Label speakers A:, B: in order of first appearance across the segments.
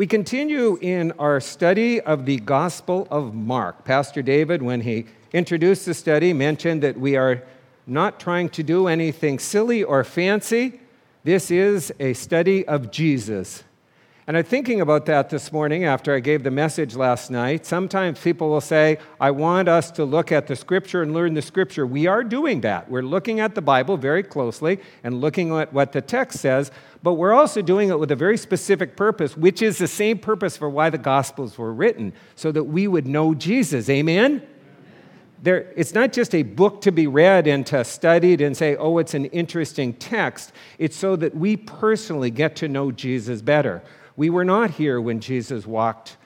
A: We continue in our study of the Gospel of Mark. Pastor David, when he introduced the study, mentioned that we are not trying to do anything silly or fancy. This is a study of Jesus. And I'm thinking about that this morning after I gave the message last night. Sometimes people will say, I want us to look at the scripture and learn the scripture. We are doing that. We're looking at the Bible very closely and looking at what the text says, but we're also doing it with a very specific purpose, which is the same purpose for why the Gospels were written, so that we would know Jesus. Amen? There, it's not just a book to be read and to studied and say, oh, it's an interesting text. It's so that we personally get to know Jesus better. We were not here when Jesus walked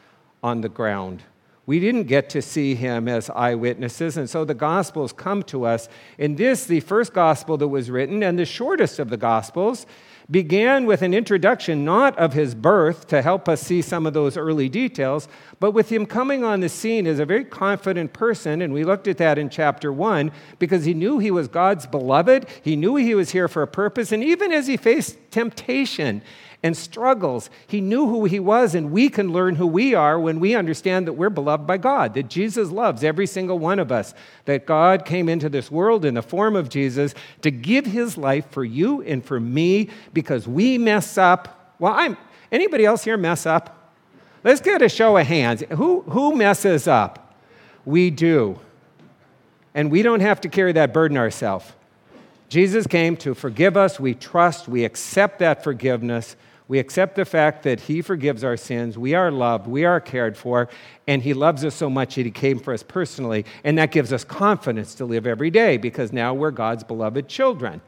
A: on the ground. We didn't get to see him as eyewitnesses, and so the Gospels come to us. In this, the first Gospel that was written, and the shortest of the Gospels, began with an introduction not of his birth to help us see some of those early details, but with him coming on the scene as a very confident person. And we looked at that in chapter one because he knew he was God's beloved, he knew he was here for a purpose, and even as he faced temptation and struggles. He knew who he was, and we can learn who we are when we understand that we're beloved by God, that Jesus loves every single one of us, that God came into this world in the form of Jesus to give his life for you and for me because we mess up. Well, I'm anybody else here mess up? Let's get a show of hands. Who, who messes up? We do. And we don't have to carry that burden ourselves. Jesus came to forgive us. We trust, we accept that forgiveness. We accept the fact that He forgives our sins, we are loved, we are cared for, and He loves us so much that He came for us personally. And that gives us confidence to live every day because now we're God's beloved children.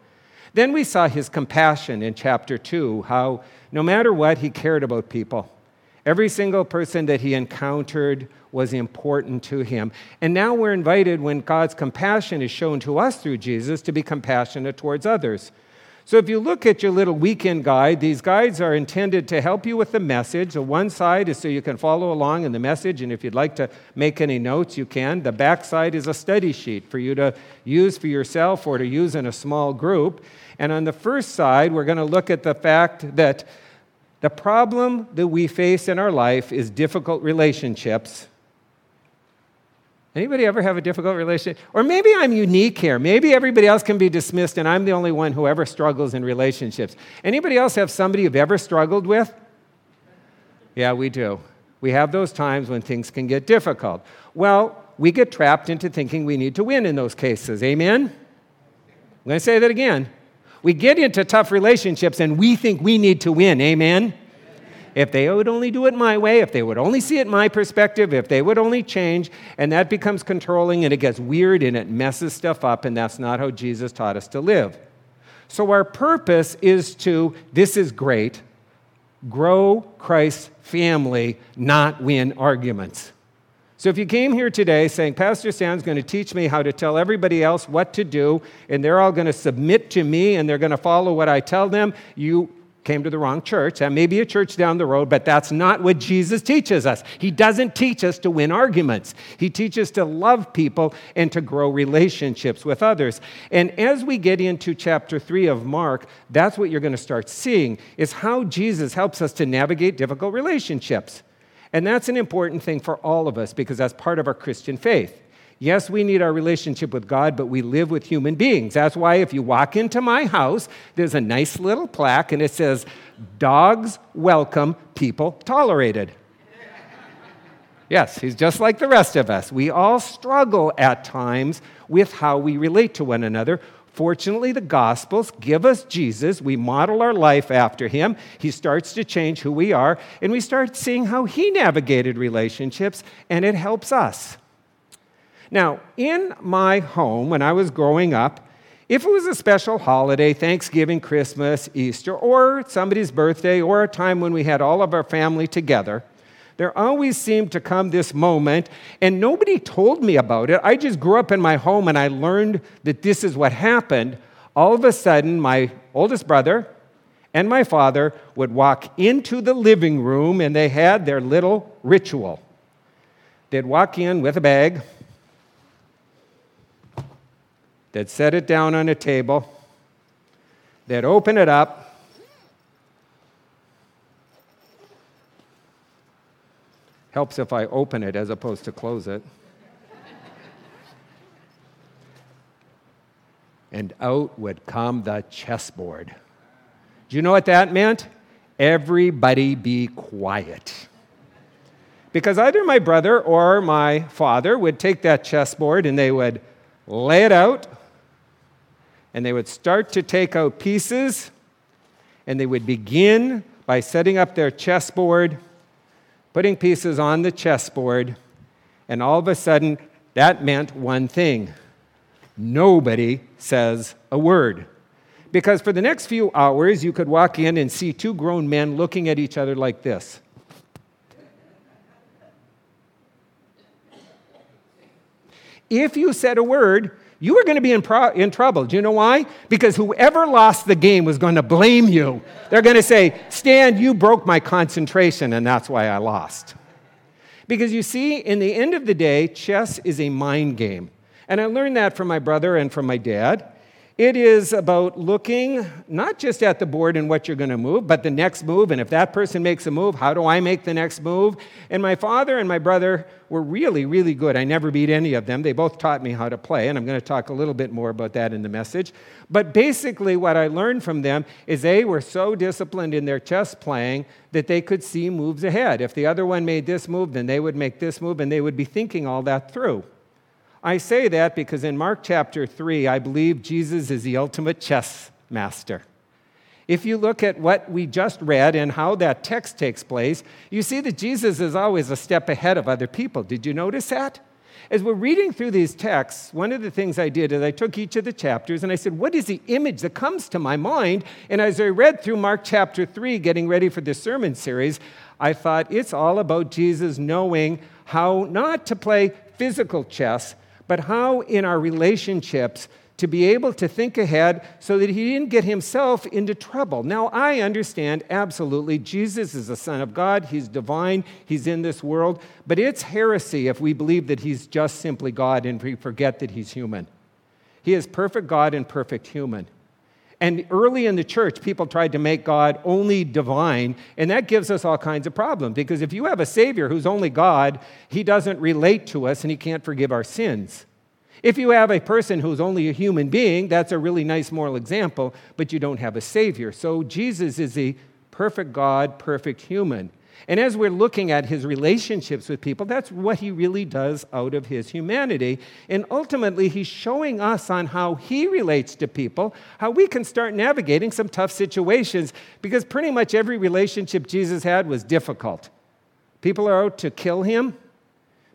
A: Then we saw His compassion in chapter 2, how no matter what, He cared about people. Every single person that He encountered was important to Him. And now we're invited, when God's compassion is shown to us through Jesus, to be compassionate towards others. So if you look at your little weekend guide, these guides are intended to help you with the message. The one side is so you can follow along in the message, and if you'd like to make any notes, you can. The back side is a study sheet for you to use for yourself or to use in a small group. And on the first side, we're going to look at the fact that the problem that we face in our life is difficult relationships Anybody ever have a difficult relationship? Or maybe I'm unique here. Maybe everybody else can be dismissed and I'm the only one who ever struggles in relationships. Anybody else have somebody you've ever struggled with? Yeah, we do. We have those times when things can get difficult. Well, we get trapped into thinking we need to win in those cases. Amen? I'm going to say that again. We get into tough relationships and we think we need to win. Amen? If they would only do it my way, if they would only see it my perspective, if they would only change, and that becomes controlling and it gets weird and it messes stuff up, and that's not how Jesus taught us to live. So, our purpose is to, this is great, grow Christ's family, not win arguments. So, if you came here today saying, Pastor Stan's going to teach me how to tell everybody else what to do, and they're all going to submit to me and they're going to follow what I tell them, you came to the wrong church. That may be a church down the road, but that's not what Jesus teaches us. He doesn't teach us to win arguments, He teaches to love people and to grow relationships with others. And as we get into chapter 3 of Mark, that's what you're going to start seeing is how Jesus helps us to navigate difficult relationships. And that's an important thing for all of us because that's part of our Christian faith. Yes, we need our relationship with God, but we live with human beings. That's why if you walk into my house, there's a nice little plaque and it says, Dogs welcome, people tolerated. Yes, he's just like the rest of us. We all struggle at times with how we relate to one another. Fortunately, the Gospels give us Jesus. We model our life after him. He starts to change who we are, and we start seeing how he navigated relationships, and it helps us. Now, in my home, when I was growing up, if it was a special holiday, Thanksgiving, Christmas, Easter, or somebody's birthday, or a time when we had all of our family together, there always seemed to come this moment, and nobody told me about it. I just grew up in my home and I learned that this is what happened. All of a sudden, my oldest brother and my father would walk into the living room and they had their little ritual. They'd walk in with a bag, They'd set it down on a table, they'd open it up, Helps if I open it as opposed to close it. and out would come the chessboard. Do you know what that meant? Everybody be quiet. Because either my brother or my father would take that chessboard and they would lay it out, and they would start to take out pieces, and they would begin by setting up their chessboard, putting pieces on the chessboard, and all of a sudden, that meant one thing nobody says a word. Because for the next few hours, you could walk in and see two grown men looking at each other like this. If you said a word, you were going to be in, pro- in trouble. Do you know why? Because whoever lost the game was going to blame you. They're going to say, Stan, you broke my concentration, and that's why I lost. Because you see, in the end of the day, chess is a mind game. And I learned that from my brother and from my dad. It is about looking not just at the board and what you're going to move, but the next move. And if that person makes a move, how do I make the next move? And my father and my brother were really, really good. I never beat any of them. They both taught me how to play, and I'm going to talk a little bit more about that in the message. But basically, what I learned from them is they were so disciplined in their chess playing that they could see moves ahead. If the other one made this move, then they would make this move, and they would be thinking all that through. I say that because in Mark chapter 3, I believe Jesus is the ultimate chess master. If you look at what we just read and how that text takes place, you see that Jesus is always a step ahead of other people. Did you notice that? As we're reading through these texts, one of the things I did is I took each of the chapters and I said, What is the image that comes to my mind? And as I read through Mark chapter 3, getting ready for this sermon series, I thought it's all about Jesus knowing how not to play physical chess, but how in our relationships to be able to think ahead so that he didn't get himself into trouble. Now, I understand absolutely Jesus is the Son of God, he's divine, he's in this world, but it's heresy if we believe that he's just simply God and we forget that he's human. He is perfect God and perfect human. And early in the church, people tried to make God only divine, and that gives us all kinds of problems. Because if you have a Savior who's only God, he doesn't relate to us and he can't forgive our sins. If you have a person who's only a human being, that's a really nice moral example, but you don't have a Savior. So Jesus is a perfect God, perfect human. And as we're looking at his relationships with people, that's what he really does out of his humanity. And ultimately, he's showing us on how he relates to people, how we can start navigating some tough situations, because pretty much every relationship Jesus had was difficult. People are out to kill him,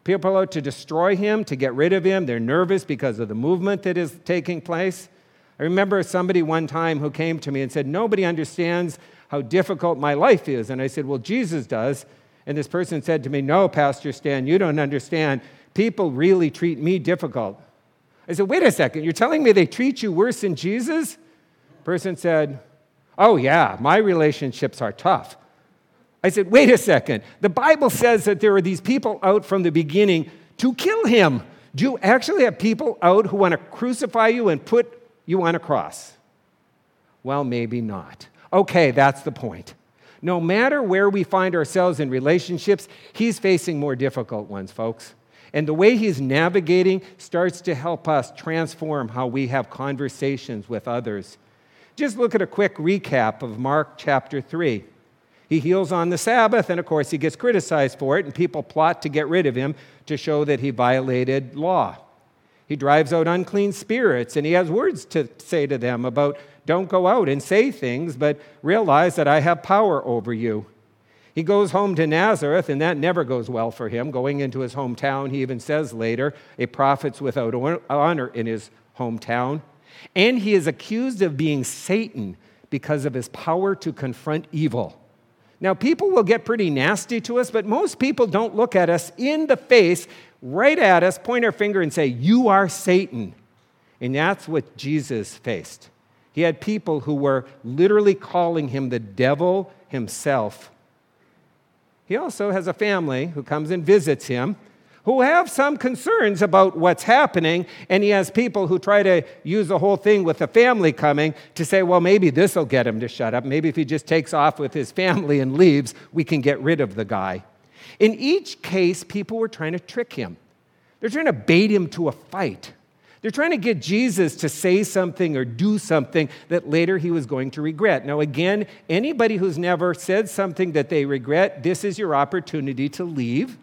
A: people are out to destroy him, to get rid of him. They're nervous because of the movement that is taking place. I remember somebody one time who came to me and said, Nobody understands how difficult my life is. And I said, Well, Jesus does. And this person said to me, No, Pastor Stan, you don't understand. People really treat me difficult. I said, Wait a second, you're telling me they treat you worse than Jesus? Person said, Oh, yeah, my relationships are tough. I said, Wait a second. The Bible says that there are these people out from the beginning to kill him. Do you actually have people out who want to crucify you and put you on a cross? Well, maybe not. Okay, that's the point. No matter where we find ourselves in relationships, he's facing more difficult ones, folks. And the way he's navigating starts to help us transform how we have conversations with others. Just look at a quick recap of Mark chapter 3. He heals on the Sabbath, and of course, he gets criticized for it, and people plot to get rid of him to show that he violated law. He drives out unclean spirits, and he has words to say to them about don't go out and say things, but realize that I have power over you. He goes home to Nazareth, and that never goes well for him. Going into his hometown, he even says later, a prophet's without honor in his hometown. And he is accused of being Satan because of his power to confront evil. Now, people will get pretty nasty to us, but most people don't look at us in the face, right at us, point our finger, and say, You are Satan. And that's what Jesus faced. He had people who were literally calling him the devil himself. He also has a family who comes and visits him who have some concerns about what's happening, and he has people who try to use the whole thing with the family coming to say, well, maybe this will get him to shut up. Maybe if he just takes off with his family and leaves, we can get rid of the guy. In each case, people were trying to trick him. They're trying to bait him to a fight. They're trying to get Jesus to say something or do something that later he was going to regret. Now, again, anybody who's never said something that they regret, this is your opportunity to leave.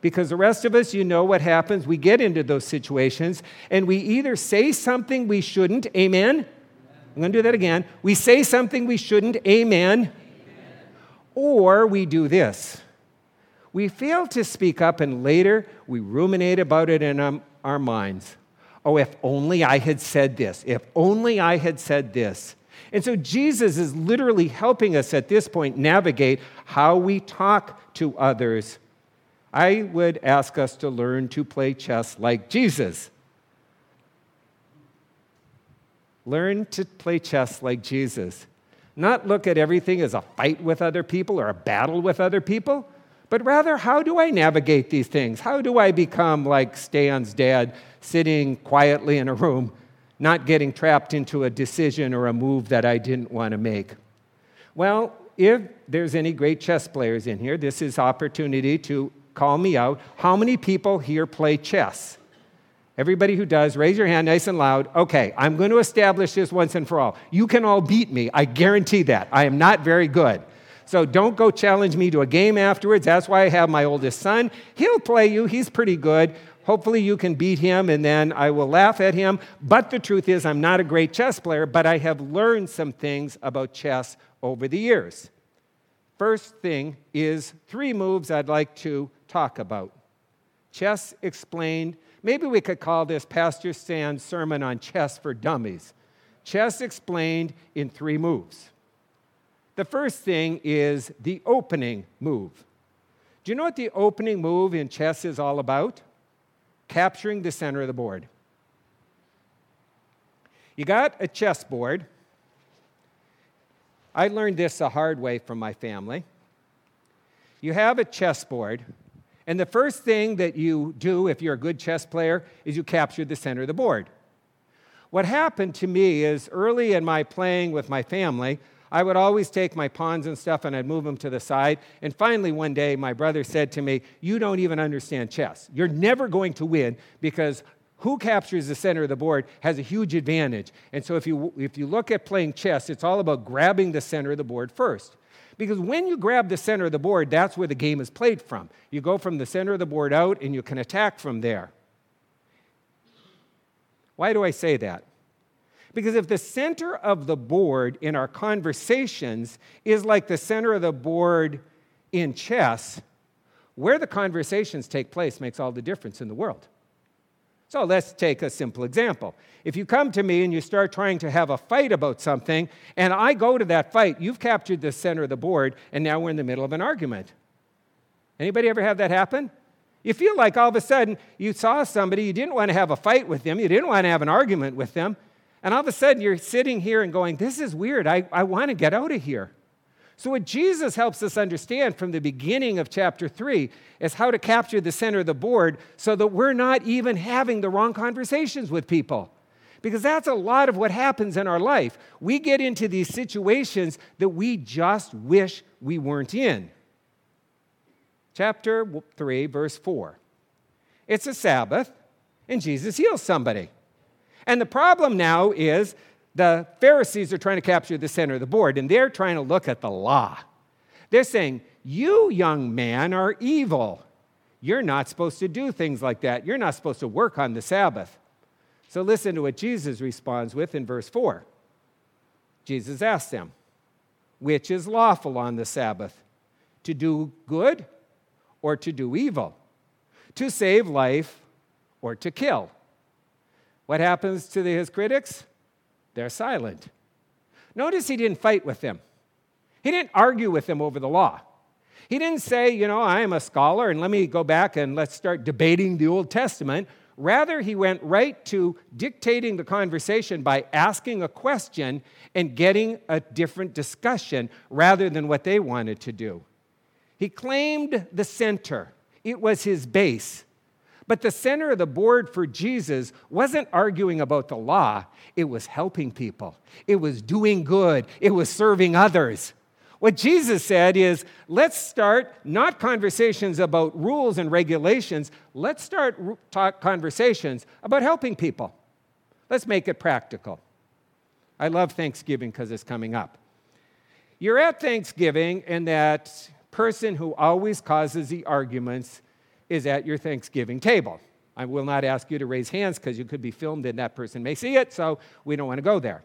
A: Because the rest of us, you know what happens. We get into those situations and we either say something we shouldn't, amen? I'm going to do that again. We say something we shouldn't, amen? amen. Or we do this. We fail to speak up and later we ruminate about it in our minds. Oh, if only I had said this. If only I had said this. And so Jesus is literally helping us at this point navigate how we talk to others. I would ask us to learn to play chess like Jesus. Learn to play chess like Jesus. Not look at everything as a fight with other people or a battle with other people, but rather, how do I navigate these things? How do I become like Stan's dad, sitting quietly in a room, not getting trapped into a decision or a move that I didn't want to make? Well, if there's any great chess players in here, this is opportunity to call me out. How many people here play chess? Everybody who does, raise your hand nice and loud. Okay, I'm going to establish this once and for all. You can all beat me. I guarantee that. I am not very good. So don't go challenge me to a game afterwards. That's why I have my oldest son. He'll play you, he's pretty good. Hopefully, you can beat him, and then I will laugh at him. But the truth is, I'm not a great chess player, but I have learned some things about chess over the years. First thing is three moves I'd like to talk about. Chess explained, maybe we could call this Pastor Stan's sermon on chess for dummies. Chess explained in three moves. The first thing is the opening move. Do you know what the opening move in chess is all about? Capturing the center of the board. You got a chessboard. I learned this the hard way from my family. You have a chessboard, and the first thing that you do if you're a good chess player is you capture the center of the board. What happened to me is early in my playing with my family, I would always take my pawns and stuff and I'd move them to the side. And finally, one day, my brother said to me, You don't even understand chess. You're never going to win because who captures the center of the board has a huge advantage. And so, if you, if you look at playing chess, it's all about grabbing the center of the board first. Because when you grab the center of the board, that's where the game is played from. You go from the center of the board out and you can attack from there. Why do I say that? Because if the center of the board in our conversations is like the center of the board in chess, where the conversations take place makes all the difference in the world. So let's take a simple example. If you come to me and you start trying to have a fight about something, and I go to that fight, you've captured the center of the board, and now we're in the middle of an argument. Anybody ever have that happen? You feel like all of a sudden you saw somebody, you didn't want to have a fight with them, you didn't want to have an argument with them, and all of a sudden, you're sitting here and going, This is weird. I, I want to get out of here. So, what Jesus helps us understand from the beginning of chapter 3 is how to capture the center of the board so that we're not even having the wrong conversations with people. Because that's a lot of what happens in our life. We get into these situations that we just wish we weren't in. Chapter 3, verse 4. It's a Sabbath, and Jesus heals somebody. And the problem now is the Pharisees are trying to capture the center of the board, and they're trying to look at the law. They're saying, You, young man, are evil. You're not supposed to do things like that. You're not supposed to work on the Sabbath. So listen to what Jesus responds with in verse 4. Jesus asks them, Which is lawful on the Sabbath? To do good or to do evil? To save life or to kill? What happens to his critics? They're silent. Notice he didn't fight with them. He didn't argue with them over the law. He didn't say, you know, I am a scholar and let me go back and let's start debating the Old Testament. Rather, he went right to dictating the conversation by asking a question and getting a different discussion rather than what they wanted to do. He claimed the center, it was his base. But the center of the board for Jesus wasn't arguing about the law, it was helping people, it was doing good, it was serving others. What Jesus said is, let's start not conversations about rules and regulations, let's start talk conversations about helping people. Let's make it practical. I love Thanksgiving because it's coming up. You're at Thanksgiving, and that person who always causes the arguments is at your Thanksgiving table. I will not ask you to raise hands because you could be filmed and that person may see it, so we don't want to go there.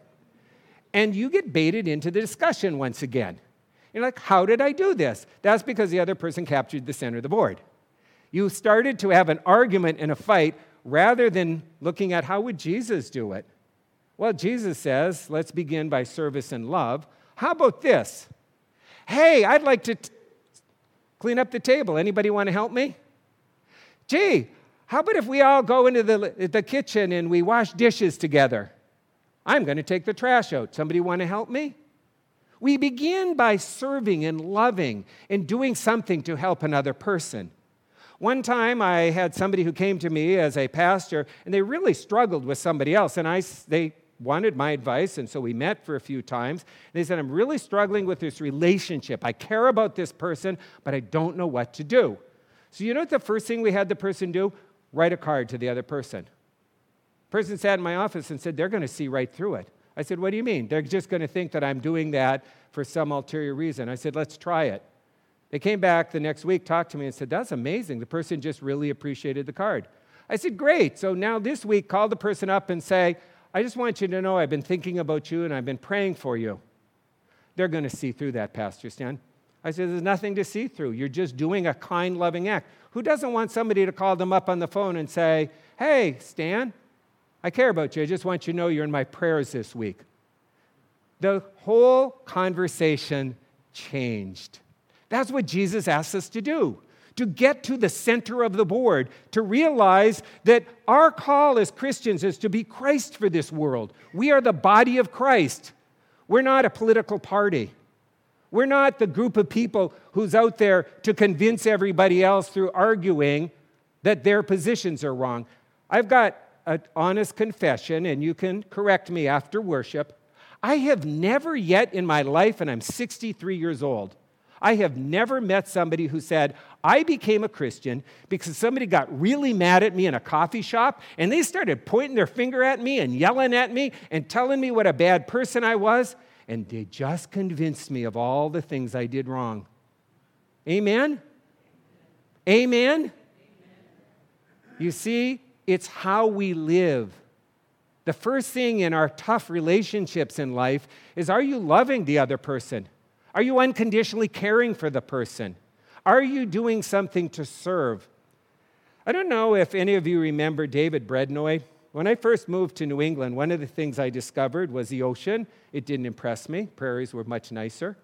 A: And you get baited into the discussion once again. You're like, how did I do this? That's because the other person captured the center of the board. You started to have an argument and a fight rather than looking at how would Jesus do it? Well, Jesus says, let's begin by service and love. How about this? Hey, I'd like to t- clean up the table. Anybody want to help me? Gee, how about if we all go into the, the kitchen and we wash dishes together? I'm going to take the trash out. Somebody want to help me? We begin by serving and loving and doing something to help another person. One time I had somebody who came to me as a pastor and they really struggled with somebody else and I they wanted my advice and so we met for a few times. They said I'm really struggling with this relationship. I care about this person but I don't know what to do. So you know what the first thing we had the person do? Write a card to the other person. Person sat in my office and said they're going to see right through it. I said, What do you mean? They're just going to think that I'm doing that for some ulterior reason. I said, Let's try it. They came back the next week, talked to me, and said, That's amazing. The person just really appreciated the card. I said, Great. So now this week, call the person up and say, I just want you to know I've been thinking about you and I've been praying for you. They're going to see through that, Pastor Stan. I said, There's nothing to see through. You're just doing a kind, loving act. Who doesn't want somebody to call them up on the phone and say, Hey, Stan, I care about you. I just want you to know you're in my prayers this week. The whole conversation changed. That's what Jesus asks us to do to get to the center of the board, to realize that our call as Christians is to be Christ for this world. We are the body of Christ. We're not a political party. We're not the group of people who's out there to convince everybody else through arguing that their positions are wrong. I've got an honest confession, and you can correct me after worship. I have never yet in my life, and I'm 63 years old, I have never met somebody who said, I became a Christian because somebody got really mad at me in a coffee shop and they started pointing their finger at me and yelling at me and telling me what a bad person I was, and they just convinced me of all the things I did wrong. Amen? Amen? Amen? You see, it's how we live. The first thing in our tough relationships in life is are you loving the other person? Are you unconditionally caring for the person? Are you doing something to serve? I don't know if any of you remember David Brudnoy. When I first moved to New England, one of the things I discovered was the ocean. It didn't impress me, prairies were much nicer.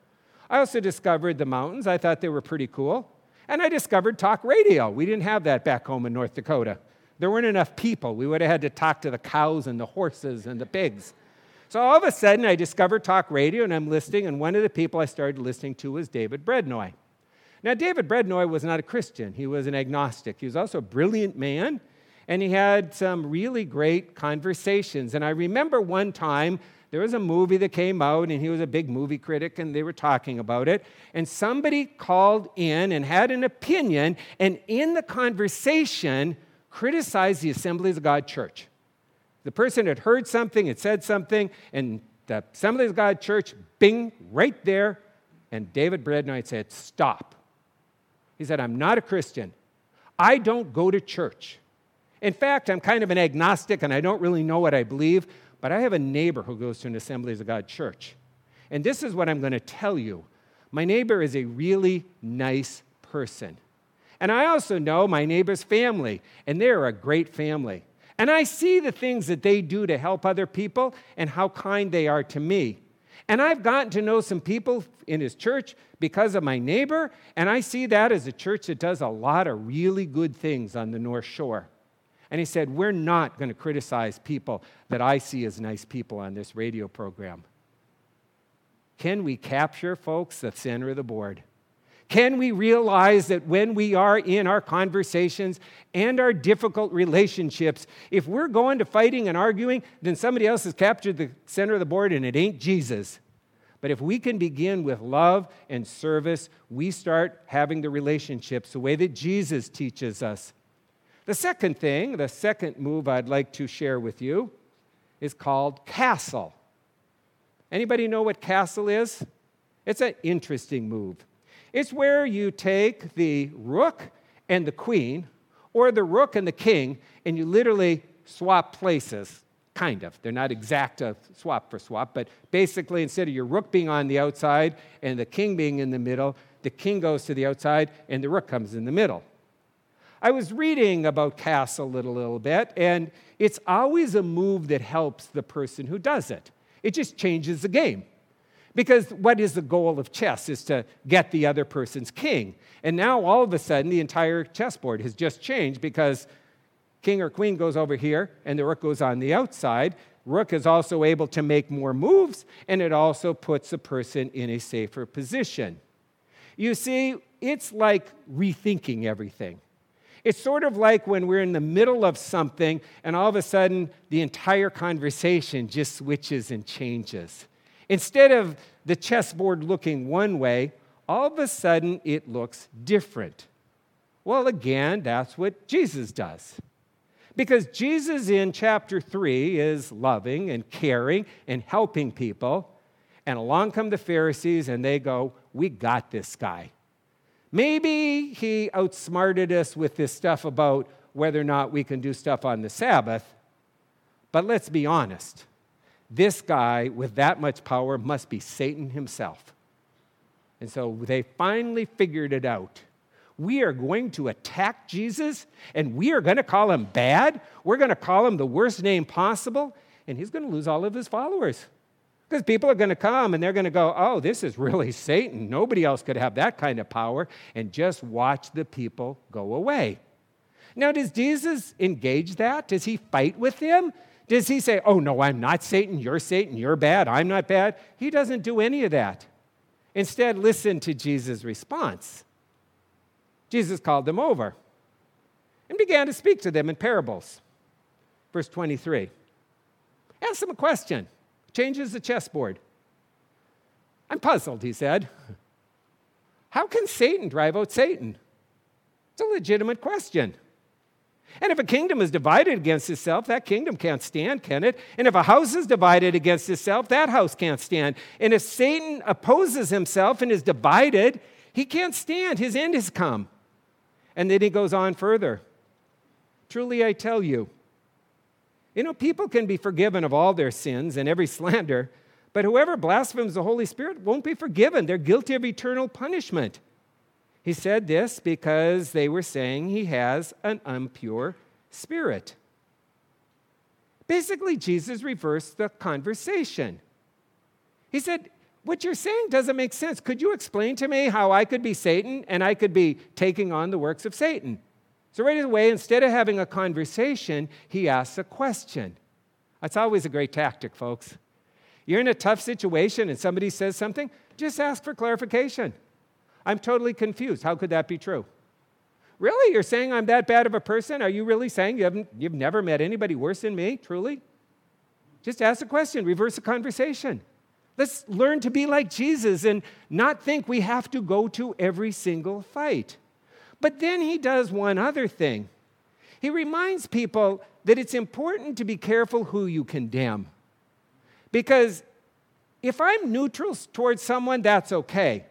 A: I also discovered the mountains. I thought they were pretty cool. And I discovered talk radio. We didn't have that back home in North Dakota. There weren't enough people. We would have had to talk to the cows and the horses and the pigs. So all of a sudden, I discovered talk radio and I'm listening, and one of the people I started listening to was David Brudnoy. Now, David Brudnoy was not a Christian, he was an agnostic. He was also a brilliant man, and he had some really great conversations. And I remember one time there was a movie that came out, and he was a big movie critic, and they were talking about it. And somebody called in and had an opinion, and in the conversation, criticized the Assemblies of God church. The person had heard something, had said something, and the Assemblies of God church, bing, right there. And David Brudnoy said, Stop. He said, I'm not a Christian. I don't go to church. In fact, I'm kind of an agnostic and I don't really know what I believe, but I have a neighbor who goes to an Assemblies of God church. And this is what I'm going to tell you. My neighbor is a really nice person. And I also know my neighbor's family, and they're a great family. And I see the things that they do to help other people and how kind they are to me. And I've gotten to know some people in his church because of my neighbor, and I see that as a church that does a lot of really good things on the North Shore. And he said, We're not going to criticize people that I see as nice people on this radio program. Can we capture, folks, the center of the board? Can we realize that when we are in our conversations and our difficult relationships, if we're going to fighting and arguing, then somebody else has captured the center of the board and it ain't Jesus? But if we can begin with love and service, we start having the relationships the way that Jesus teaches us. The second thing, the second move I'd like to share with you is called castle. Anybody know what castle is? It's an interesting move. It's where you take the rook and the queen, or the rook and the king, and you literally swap places kind of. They're not exact a swap for swap, but basically, instead of your rook being on the outside and the king being in the middle, the king goes to the outside and the rook comes in the middle. I was reading about castle a little, little bit, and it's always a move that helps the person who does it. It just changes the game. Because what is the goal of chess is to get the other person's king. And now all of a sudden the entire chessboard has just changed because king or queen goes over here and the rook goes on the outside. Rook is also able to make more moves and it also puts the person in a safer position. You see, it's like rethinking everything. It's sort of like when we're in the middle of something and all of a sudden the entire conversation just switches and changes. Instead of the chessboard looking one way, all of a sudden it looks different. Well, again, that's what Jesus does. Because Jesus in chapter 3 is loving and caring and helping people. And along come the Pharisees and they go, We got this guy. Maybe he outsmarted us with this stuff about whether or not we can do stuff on the Sabbath, but let's be honest. This guy with that much power must be Satan himself. And so they finally figured it out. We are going to attack Jesus and we are going to call him bad. We're going to call him the worst name possible, and he's going to lose all of his followers. Because people are going to come and they're going to go, oh, this is really Satan. Nobody else could have that kind of power. And just watch the people go away. Now, does Jesus engage that? Does he fight with them? Does he say, oh, no, I'm not Satan, you're Satan, you're bad, I'm not bad? He doesn't do any of that. Instead, listen to Jesus' response. Jesus called them over and began to speak to them in parables. Verse 23. Ask them a question changes the chessboard. I'm puzzled, he said. How can Satan drive out Satan? It's a legitimate question. And if a kingdom is divided against itself, that kingdom can't stand, can it? And if a house is divided against itself, that house can't stand. And if Satan opposes himself and is divided, he can't stand. His end has come. And then he goes on further. Truly, I tell you, you know, people can be forgiven of all their sins and every slander, but whoever blasphemes the Holy Spirit won't be forgiven. They're guilty of eternal punishment. He said this because they were saying he has an impure spirit. Basically, Jesus reversed the conversation. He said, What you're saying doesn't make sense. Could you explain to me how I could be Satan and I could be taking on the works of Satan? So, right away, instead of having a conversation, he asks a question. That's always a great tactic, folks. You're in a tough situation and somebody says something, just ask for clarification. I'm totally confused. How could that be true? Really? You're saying I'm that bad of a person? Are you really saying you haven't, you've never met anybody worse than me, truly? Just ask a question, reverse the conversation. Let's learn to be like Jesus and not think we have to go to every single fight. But then he does one other thing. He reminds people that it's important to be careful who you condemn. Because if I'm neutral towards someone, that's okay.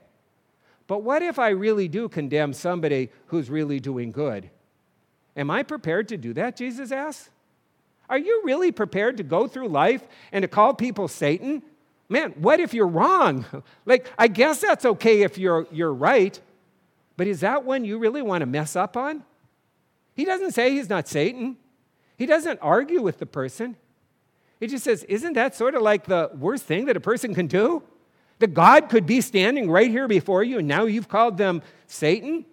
A: But what if I really do condemn somebody who's really doing good? Am I prepared to do that? Jesus asks. Are you really prepared to go through life and to call people Satan? Man, what if you're wrong? like, I guess that's okay if you're, you're right, but is that one you really want to mess up on? He doesn't say he's not Satan. He doesn't argue with the person. He just says, Isn't that sort of like the worst thing that a person can do? That God could be standing right here before you and now you've called them Satan?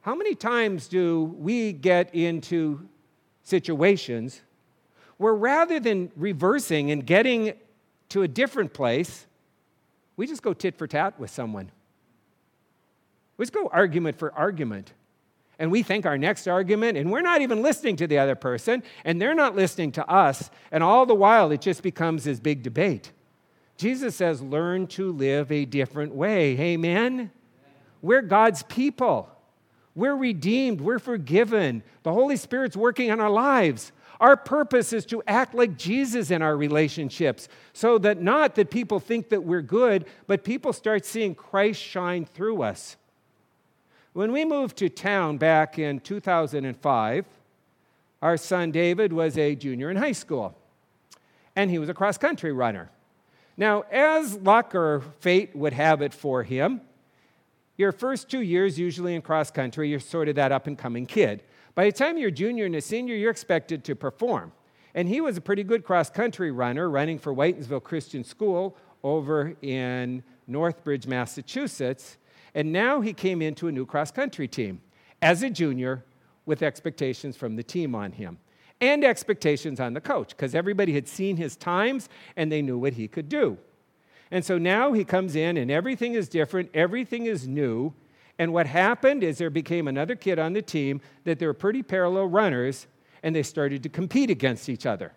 A: How many times do we get into situations where rather than reversing and getting to a different place, we just go tit for tat with someone? Let's go argument for argument. And we think our next argument, and we're not even listening to the other person, and they're not listening to us, and all the while it just becomes this big debate. Jesus says, learn to live a different way. Amen? We're God's people. We're redeemed. We're forgiven. The Holy Spirit's working on our lives. Our purpose is to act like Jesus in our relationships so that not that people think that we're good, but people start seeing Christ shine through us. When we moved to town back in 2005, our son David was a junior in high school, and he was a cross country runner. Now, as luck or fate would have it for him, your first two years, usually in cross country, you're sort of that up and coming kid. By the time you're a junior and a senior, you're expected to perform. And he was a pretty good cross country runner, running for Whitinsville Christian School over in Northbridge, Massachusetts. And now he came into a new cross country team as a junior with expectations from the team on him and expectations on the coach because everybody had seen his times and they knew what he could do. And so now he comes in and everything is different, everything is new. And what happened is there became another kid on the team that they were pretty parallel runners and they started to compete against each other.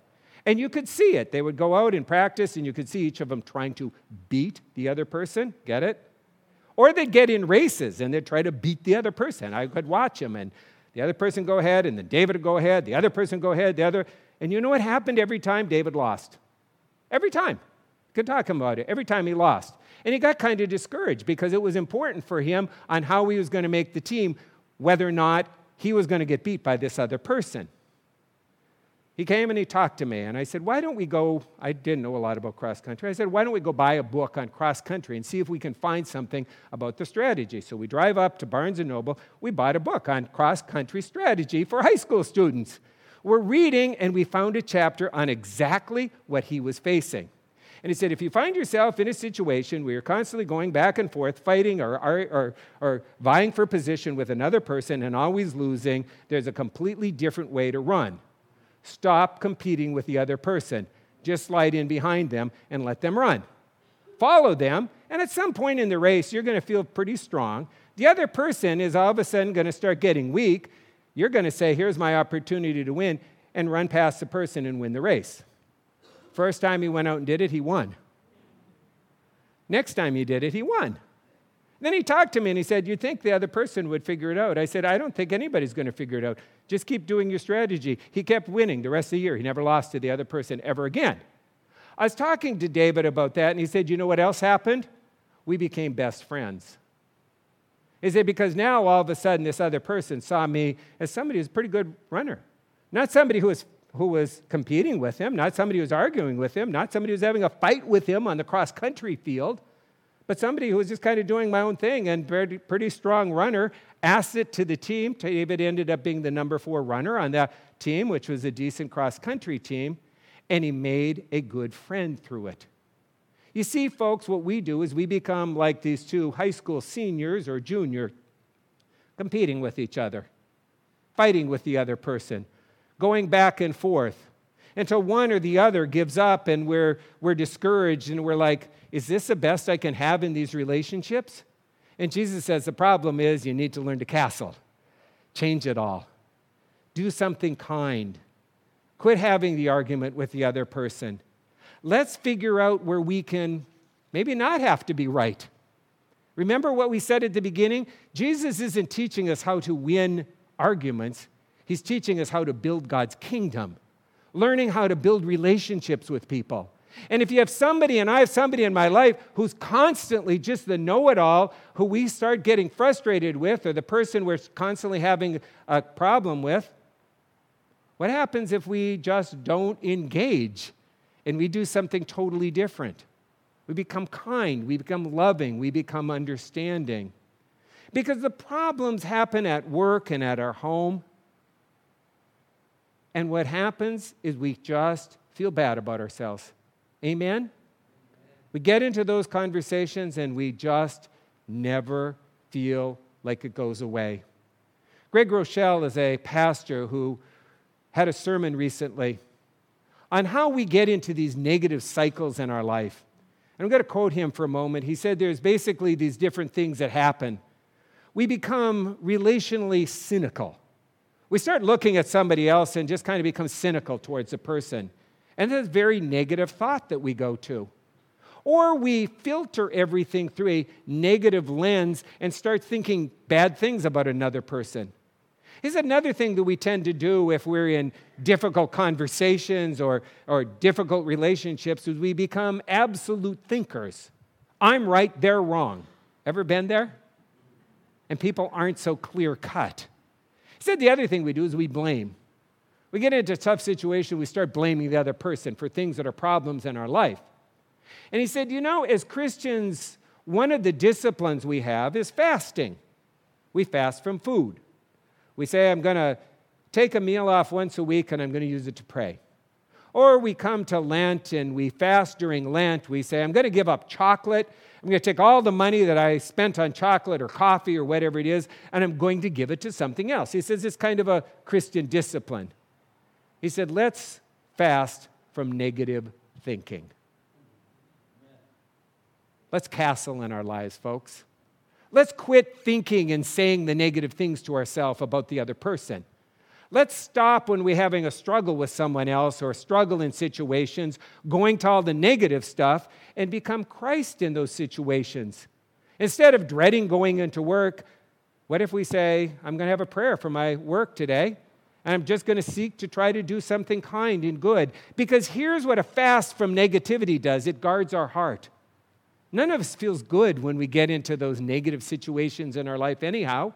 A: And you could see it. They would go out and practice and you could see each of them trying to beat the other person. Get it? Or they'd get in races and they'd try to beat the other person. I could watch them and the other person go ahead and then David would go ahead, the other person go ahead, the other. And you know what happened every time David lost? Every time. Could talk about it every time he lost. And he got kind of discouraged because it was important for him on how he was going to make the team, whether or not he was going to get beat by this other person. He came and he talked to me, and I said, Why don't we go? I didn't know a lot about cross country. I said, Why don't we go buy a book on cross country and see if we can find something about the strategy? So we drive up to Barnes and Noble. We bought a book on cross country strategy for high school students. We're reading, and we found a chapter on exactly what he was facing. And he said, if you find yourself in a situation where you're constantly going back and forth, fighting or, or, or, vying for position with another person and always losing, there's a completely different way to run. Stop competing with the other person. Just slide in behind them and let them run. Follow them, and at some point in the race, you're going to feel pretty strong. The other person is all of a sudden going to start getting weak. You're going to say, Here's my opportunity to win, and run past the person and win the race. First time he went out and did it, he won. Next time he did it, he won. Then he talked to me and he said, You'd think the other person would figure it out. I said, I don't think anybody's going to figure it out. Just keep doing your strategy. He kept winning the rest of the year. He never lost to the other person ever again. I was talking to David about that and he said, You know what else happened? We became best friends. He said, Because now all of a sudden this other person saw me as somebody who's a pretty good runner. Not somebody who was who was competing with him, not somebody who was arguing with him, not somebody who was having a fight with him on the cross country field, but somebody who was just kind of doing my own thing and pretty, pretty strong runner. Asked it to the team. David ended up being the number four runner on that team, which was a decent cross country team, and he made a good friend through it. You see, folks, what we do is we become like these two high school seniors or junior competing with each other, fighting with the other person, going back and forth until one or the other gives up and we're, we're discouraged and we're like, is this the best I can have in these relationships? And Jesus says the problem is you need to learn to castle, change it all, do something kind, quit having the argument with the other person. Let's figure out where we can maybe not have to be right. Remember what we said at the beginning? Jesus isn't teaching us how to win arguments. He's teaching us how to build God's kingdom, learning how to build relationships with people. And if you have somebody, and I have somebody in my life who's constantly just the know it all, who we start getting frustrated with, or the person we're constantly having a problem with, what happens if we just don't engage and we do something totally different? We become kind, we become loving, we become understanding. Because the problems happen at work and at our home. And what happens is we just feel bad about ourselves. Amen? We get into those conversations and we just never feel like it goes away. Craig Groeschel is a pastor who had a sermon recently on how we get into these negative cycles in our life. And I'm going to quote him for a moment. He said there's basically these different things that happen. We become relationally cynical. We start looking at somebody else and just kind of become cynical towards a person. And that's a very negative thought that we go to. Or we filter everything through a negative lens and start thinking bad things about another person. Is another thing that we tend to do if we're in difficult conversations or, or difficult relationships is we become absolute thinkers. I'm right, they're wrong. Ever been there? And people aren't so clear cut. He said the other thing we do is we blame. We get into a tough situation, we start blaming the other person for things that are problems in our life. And he said, You know, as Christians, one of the disciplines we have is fasting. We fast from food. We say, I'm going to take a meal off once a week and I'm going to use it to pray. Or we come to Lent and we fast during Lent. We say, I'm going to give up chocolate. I'm going to take all the money that I spent on chocolate or coffee or whatever it is, and I'm going to give it to something else. He says it's kind of a Christian discipline. He said, let's fast from negative thinking. Let's castle in our lives, folks. Let's quit thinking and saying the negative things to ourselves about the other person. Let's stop when we're having a struggle with someone else or struggle in situations, going to all the negative stuff, and become Christ in those situations. Instead of dreading going into work, what if we say, I'm going to have a prayer for my work today, and I'm just going to seek to try to do something kind and good? Because here's what a fast from negativity does it guards our heart. None of us feels good when we get into those negative situations in our life, anyhow.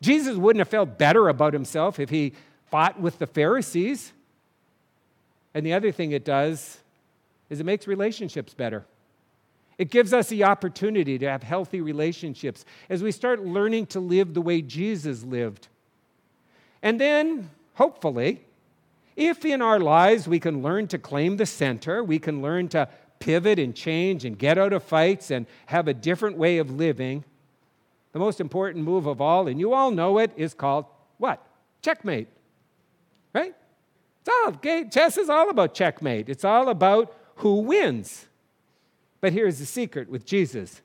A: Jesus wouldn't have felt better about himself if he fought with the Pharisees. And the other thing it does is it makes relationships better. It gives us the opportunity to have healthy relationships as we start learning to live the way Jesus lived. And then, hopefully, if in our lives we can learn to claim the center, we can learn to pivot and change and get out of fights and have a different way of living, the most important move of all, and you all know it, is called what? Checkmate. Right? It's all, chess is all about checkmate. It's all about who wins. But here's the secret with Jesus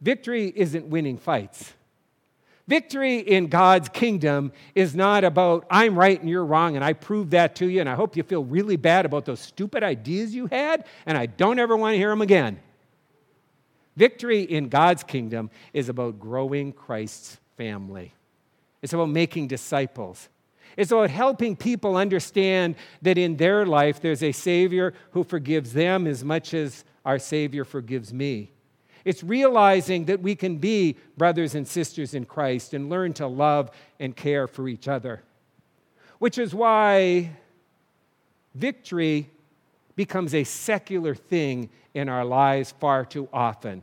A: victory isn't winning fights. Victory in God's kingdom is not about, I'm right and you're wrong, and I prove that to you, and I hope you feel really bad about those stupid ideas you had, and I don't ever want to hear them again. Victory in God's kingdom is about growing Christ's family, it's about making disciples. It's about helping people understand that in their life there's a Savior who forgives them as much as our Savior forgives me. It's realizing that we can be brothers and sisters in Christ and learn to love and care for each other. Which is why victory becomes a secular thing in our lives far too often,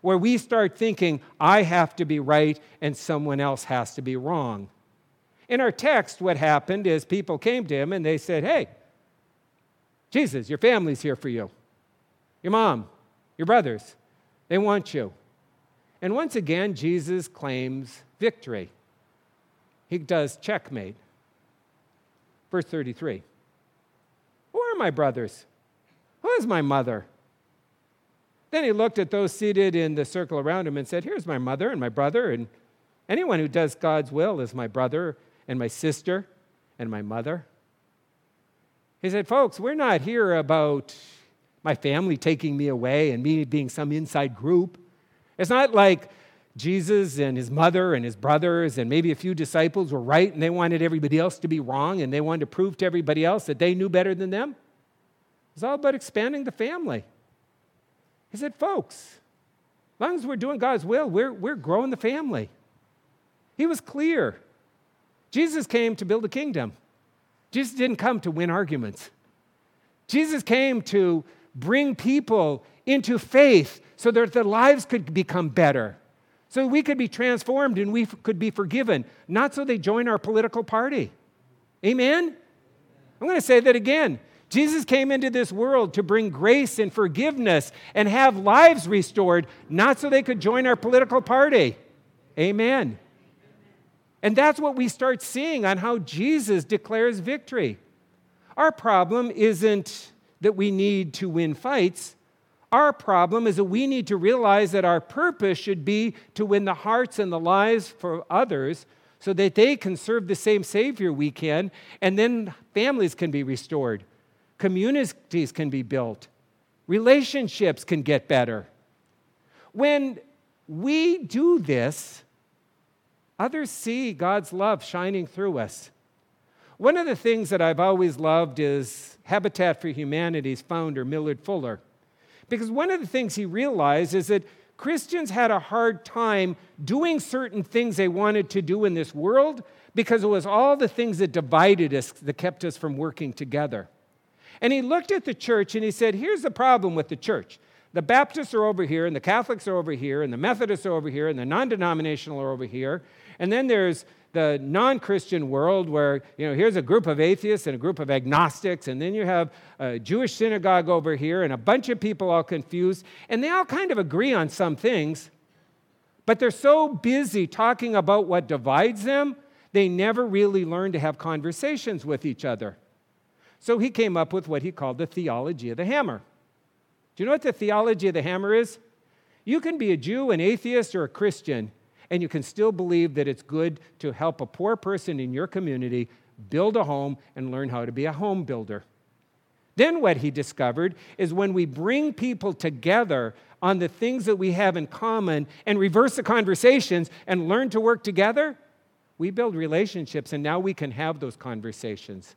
A: where we start thinking, I have to be right and someone else has to be wrong. In our text, what happened is people came to him and they said, Hey, Jesus, your family's here for you. Your mom, your brothers, they want you. And once again, Jesus claims victory. He does checkmate. Verse 33 Who are my brothers? Who is my mother? Then he looked at those seated in the circle around him and said, Here's my mother and my brother, and anyone who does God's will is my brother and my sister and my mother. He said, Folks, we're not here about my family taking me away and me being some inside group. It's not like Jesus and his mother and his brothers and maybe a few disciples were right and they wanted everybody else to be wrong and they wanted to prove to everybody else that they knew better than them. It's all about expanding the family. He said, folks, as long as we're doing God's will, we're, we're growing the family. He was clear. Jesus came to build a kingdom. Jesus didn't come to win arguments. Jesus came to bring people into faith so that their lives could become better, so we could be transformed and we could be forgiven, not so they join our political party. Amen? I'm going to say that again. Jesus came into this world to bring grace and forgiveness and have lives restored, not so they could join our political party. Amen. And that's what we start seeing on how Jesus declares victory. Our problem isn't that we need to win fights. Our problem is that we need to realize that our purpose should be to win the hearts and the lives for others so that they can serve the same Savior we can, and then families can be restored, communities can be built, Relationships can get better. When we do this, others see God's love shining through us. One of the things that I've always loved is Habitat for Humanity's founder, Millard Fuller. Because one of the things he realized is that Christians had a hard time doing certain things they wanted to do in this world because it was all the things that divided us that kept us from working together. And he looked at the church and he said, Here's the problem with the church. The Baptists are over here, and the Catholics are over here, and the Methodists are over here, and the non denominational are over here. And then there's the non-Christian world where, you know, here's a group of atheists and a group of agnostics, and then you have a Jewish synagogue over here and a bunch of people all confused, and they all kind of agree on some things, but they're so busy talking about what divides them, they never really learn to have conversations with each other. So he came up with what he called the theology of the hammer. Do you know what the theology of the hammer is? You can be a Jew, an atheist, or a Christian, and you can still believe that it's good to help a poor person in your community build a home and learn how to be a home builder. Then, what he discovered is when we bring people together on the things that we have in common and reverse the conversations and learn to work together, we build relationships and now we can have those conversations.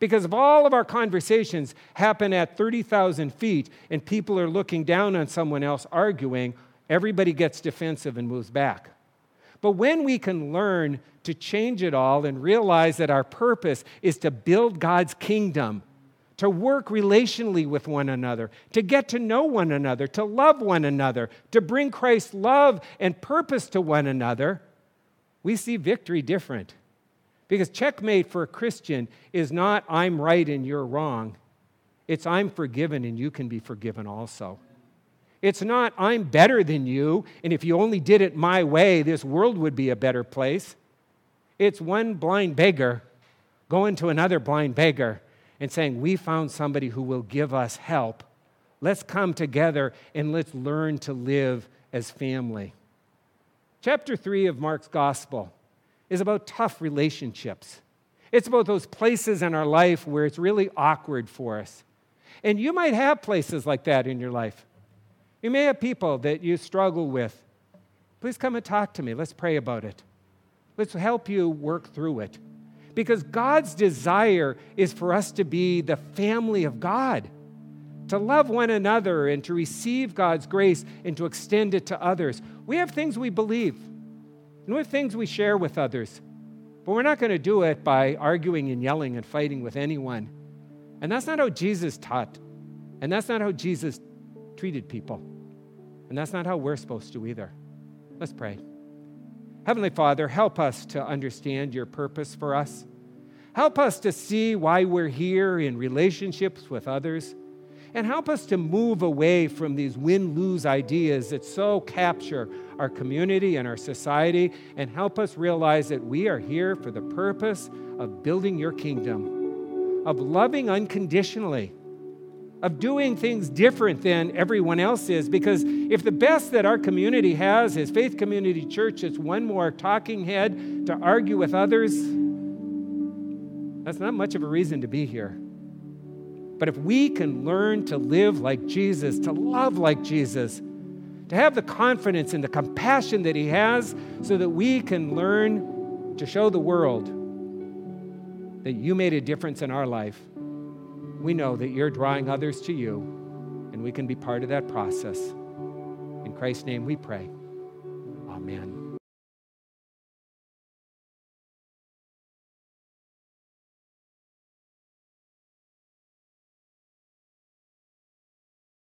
A: Because if all of our conversations happen at 30,000 feet and people are looking down on someone else arguing, everybody gets defensive and moves back. But when we can learn to change it all and realize that our purpose is to build God's kingdom, to work relationally with one another, to get to know one another, to love one another, to bring Christ's love and purpose to one another, we see victory different. Because checkmate for a Christian is not I'm right and you're wrong. It's I'm forgiven and you can be forgiven also. It's not, I'm better than you, and if you only did it my way, this world would be a better place. It's one blind beggar going to another blind beggar and saying, We found somebody who will give us help. Let's come together and let's learn to live as family. Chapter 3 of Mark's Gospel is about tough relationships. It's about those places in our life where it's really awkward for us. And you might have places like that in your life. You may have people that you struggle with. Please come and talk to me. Let's pray about it. Let's help you work through it. Because God's desire is for us to be the family of God, to love one another and to receive God's grace and to extend it to others. We have things we believe, and have things we share with others, but we're not going to do it by arguing and yelling and fighting with anyone. And that's not how Jesus taught, and that's not how Jesus treated people. And that's not how we're supposed to either. Let's pray. Heavenly Father, help us to understand your purpose for us. Help us to see why we're here in relationships with others. And help us to move away from these win lose ideas that so capture our community and our society. And help us realize that we are here for the purpose of building your kingdom, of loving unconditionally of doing things different than everyone else is. Because if the best that our community has is Faith Community Church, it's one more talking head to argue with others, that's not much of a reason to be here. But if we can learn to live like Jesus, to love like Jesus, to have the confidence and the compassion that He has, so that we can learn to show the world that you made a difference in our life we know that you're drawing others to you, and we can be part of that process. In Christ's name we pray. Amen.